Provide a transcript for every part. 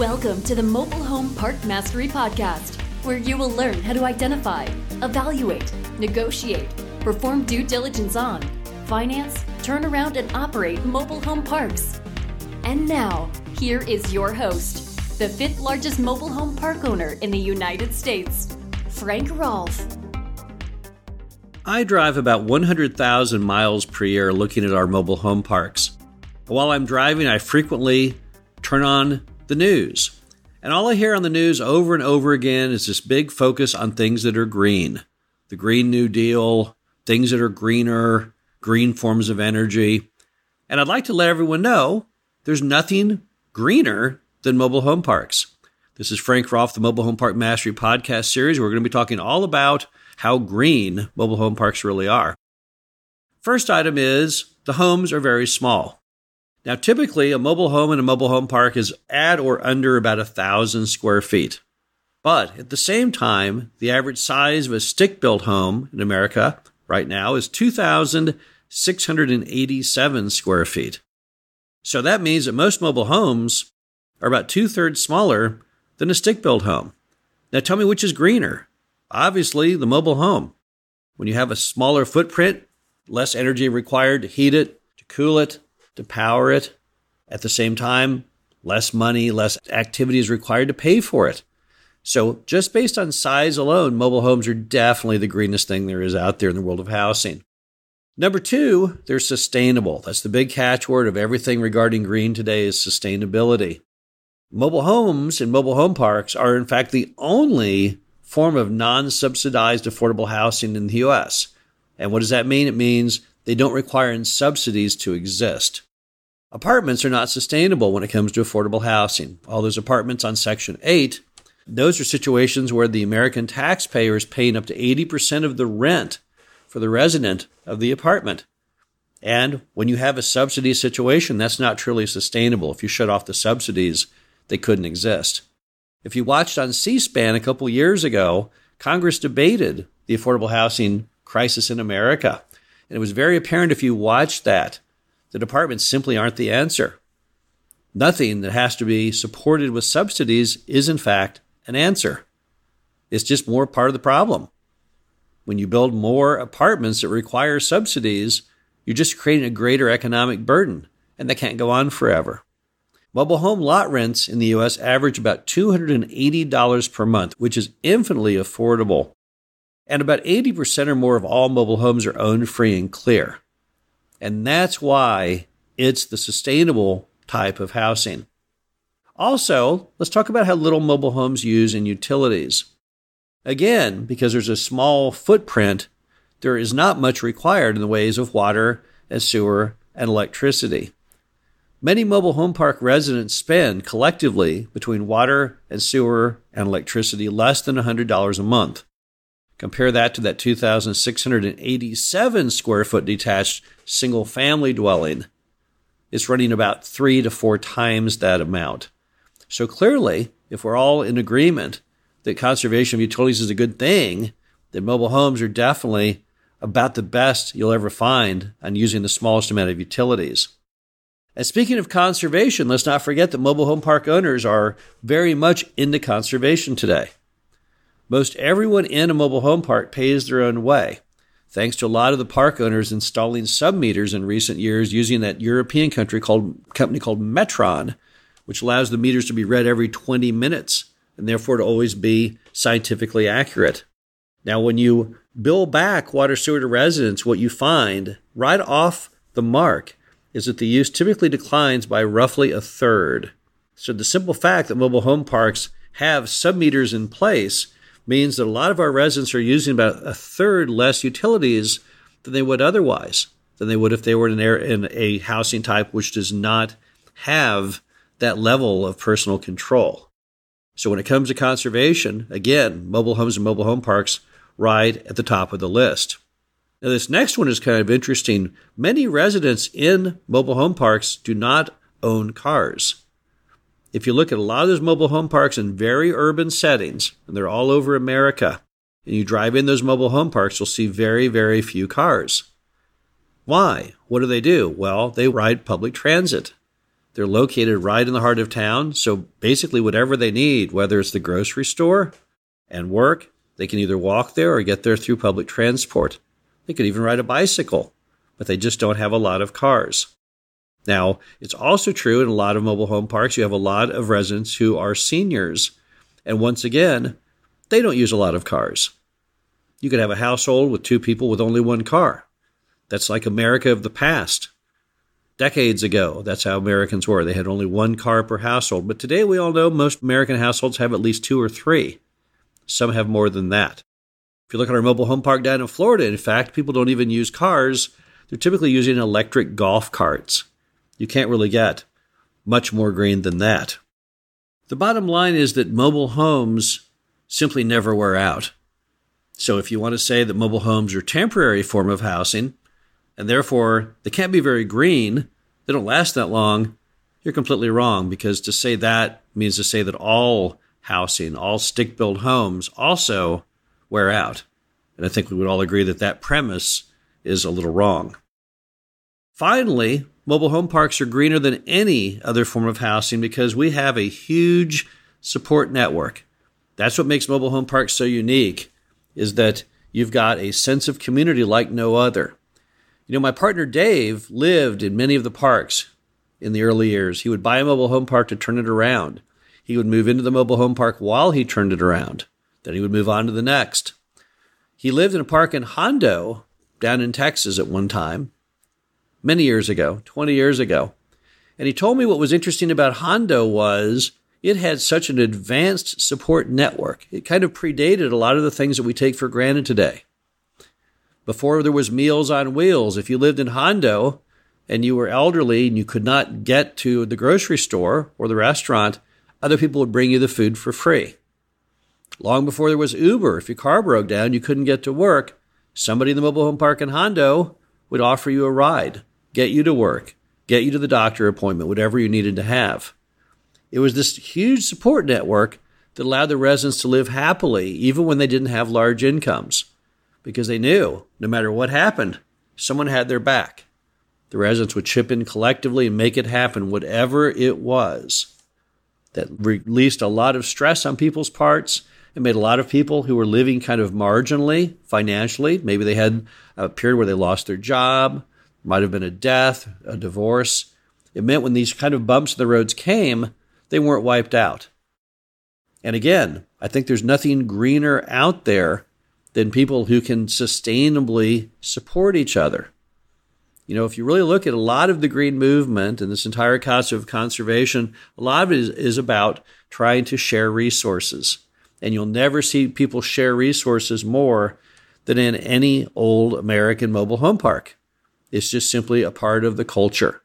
Welcome to the Mobile Home Park Mastery Podcast, where you will learn how to identify, evaluate, negotiate, perform due diligence on, finance, turn around, and operate mobile home parks. And now, here is your host, the fifth largest mobile home park owner in the United States, Frank Rolfe. I drive about 100,000 miles per year looking at our mobile home parks. While I'm driving, I frequently turn on the news. And all I hear on the news over and over again is this big focus on things that are green the Green New Deal, things that are greener, green forms of energy. And I'd like to let everyone know there's nothing greener than mobile home parks. This is Frank Rolfe, the Mobile Home Park Mastery podcast series. We're going to be talking all about how green mobile home parks really are. First item is the homes are very small. Now, typically, a mobile home in a mobile home park is at or under about a thousand square feet. But at the same time, the average size of a stick built home in America right now is 2,687 square feet. So that means that most mobile homes are about two thirds smaller than a stick built home. Now tell me which is greener. Obviously, the mobile home. When you have a smaller footprint, less energy required to heat it, to cool it, to power it. At the same time, less money, less activity is required to pay for it. So, just based on size alone, mobile homes are definitely the greenest thing there is out there in the world of housing. Number two, they're sustainable. That's the big catchword of everything regarding green today is sustainability. Mobile homes and mobile home parks are, in fact, the only form of non subsidized affordable housing in the US. And what does that mean? It means they don't require subsidies to exist. Apartments are not sustainable when it comes to affordable housing. All those apartments on Section 8, those are situations where the American taxpayer is paying up to 80% of the rent for the resident of the apartment. And when you have a subsidy situation, that's not truly sustainable. If you shut off the subsidies, they couldn't exist. If you watched on C SPAN a couple years ago, Congress debated the affordable housing crisis in America. And it was very apparent if you watched that the departments simply aren't the answer. Nothing that has to be supported with subsidies is, in fact, an answer. It's just more part of the problem. When you build more apartments that require subsidies, you're just creating a greater economic burden, and that can't go on forever. Mobile home lot rents in the US average about $280 per month, which is infinitely affordable. And about 80% or more of all mobile homes are owned free and clear. And that's why it's the sustainable type of housing. Also, let's talk about how little mobile homes use in utilities. Again, because there's a small footprint, there is not much required in the ways of water and sewer and electricity. Many mobile home park residents spend collectively between water and sewer and electricity less than $100 a month. Compare that to that 2,687 square foot detached single family dwelling. It's running about three to four times that amount. So clearly, if we're all in agreement that conservation of utilities is a good thing, then mobile homes are definitely about the best you'll ever find on using the smallest amount of utilities. And speaking of conservation, let's not forget that mobile home park owners are very much into conservation today. Most everyone in a mobile home park pays their own way, thanks to a lot of the park owners installing sub meters in recent years using that European country called company called Metron, which allows the meters to be read every 20 minutes and therefore to always be scientifically accurate. Now, when you bill back water sewer to residents, what you find right off the mark is that the use typically declines by roughly a third. So the simple fact that mobile home parks have sub meters in place means that a lot of our residents are using about a third less utilities than they would otherwise, than they would if they were in, in a housing type which does not have that level of personal control. So when it comes to conservation, again, mobile homes and mobile home parks ride at the top of the list. Now, this next one is kind of interesting. Many residents in mobile home parks do not own cars if you look at a lot of those mobile home parks in very urban settings, and they're all over America, and you drive in those mobile home parks, you'll see very, very few cars. Why? What do they do? Well, they ride public transit. They're located right in the heart of town. So basically, whatever they need, whether it's the grocery store and work, they can either walk there or get there through public transport. They could even ride a bicycle, but they just don't have a lot of cars. Now, it's also true in a lot of mobile home parks, you have a lot of residents who are seniors. And once again, they don't use a lot of cars. You could have a household with two people with only one car. That's like America of the past. Decades ago, that's how Americans were. They had only one car per household. But today, we all know most American households have at least two or three. Some have more than that. If you look at our mobile home park down in Florida, in fact, people don't even use cars. They're typically using electric golf carts. You can't really get much more green than that. The bottom line is that mobile homes simply never wear out. So if you want to say that mobile homes are temporary form of housing, and therefore they can't be very green, they don't last that long, you're completely wrong because to say that means to say that all housing, all stick built homes also wear out. And I think we would all agree that that premise is a little wrong. Finally, mobile home parks are greener than any other form of housing because we have a huge support network. That's what makes mobile home parks so unique is that you've got a sense of community like no other. You know, my partner Dave lived in many of the parks in the early years. He would buy a mobile home park to turn it around. He would move into the mobile home park while he turned it around. Then he would move on to the next. He lived in a park in Hondo down in Texas at one time, many years ago, 20 years ago. And he told me what was interesting about Hondo was it had such an advanced support network. It kind of predated a lot of the things that we take for granted today before there was Meals on Wheels, if you lived in Hondo and you were elderly and you could not get to the grocery store or the restaurant, other people would bring you the food for free. Long before there was Uber, if your car broke down, you couldn't get to work, somebody in the mobile home park in Hondo would offer you a ride, get you to work, get you to the doctor appointment, whatever you needed to have. It was this huge support network that allowed the residents to live happily, even when they didn't have large incomes because they knew no matter what happened, someone had their back. The residents would chip in collectively and make it happen, whatever it was. That released a lot of stress on people's parts. It made a lot of people who were living kind of marginally financially. Maybe they had a period where they lost their job, might have been a death, a divorce. It meant when these kind of bumps in the roads came, they weren't wiped out. And again, I think there's nothing greener out there than people who can sustainably support each other. You know, if you really look at a lot of the green movement and this entire concept of conservation, a lot of it is, is about trying to share resources. And you'll never see people share resources more than in any old American mobile home park. It's just simply a part of the culture.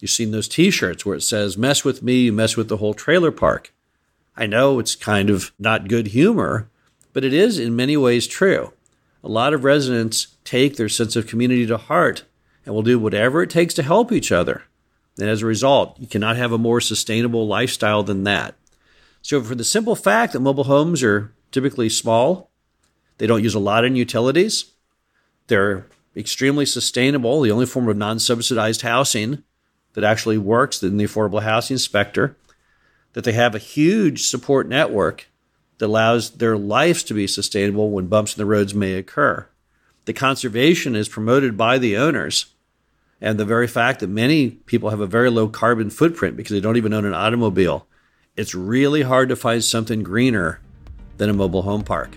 You've seen those t shirts where it says, mess with me, you mess with the whole trailer park. I know it's kind of not good humor, but it is in many ways true. A lot of residents take their sense of community to heart and will do whatever it takes to help each other. And as a result, you cannot have a more sustainable lifestyle than that. So, for the simple fact that mobile homes are typically small, they don't use a lot in utilities, they're extremely sustainable, the only form of non subsidized housing that actually works in the affordable housing sector, that they have a huge support network that allows their lives to be sustainable when bumps in the roads may occur. The conservation is promoted by the owners. And the very fact that many people have a very low carbon footprint because they don't even own an automobile, it's really hard to find something greener than a mobile home park.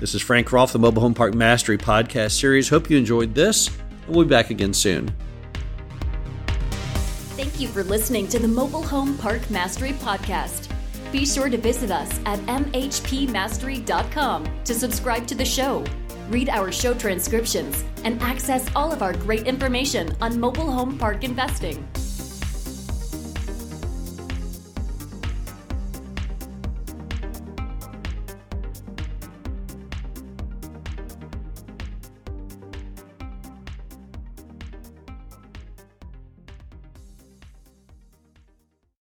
This is Frank Rolfe, the Mobile Home Park Mastery podcast series. Hope you enjoyed this, and we'll be back again soon. Thank you for listening to the Mobile Home Park Mastery podcast. Be sure to visit us at mhpmastery.com to subscribe to the show, read our show transcriptions, and access all of our great information on mobile home park investing.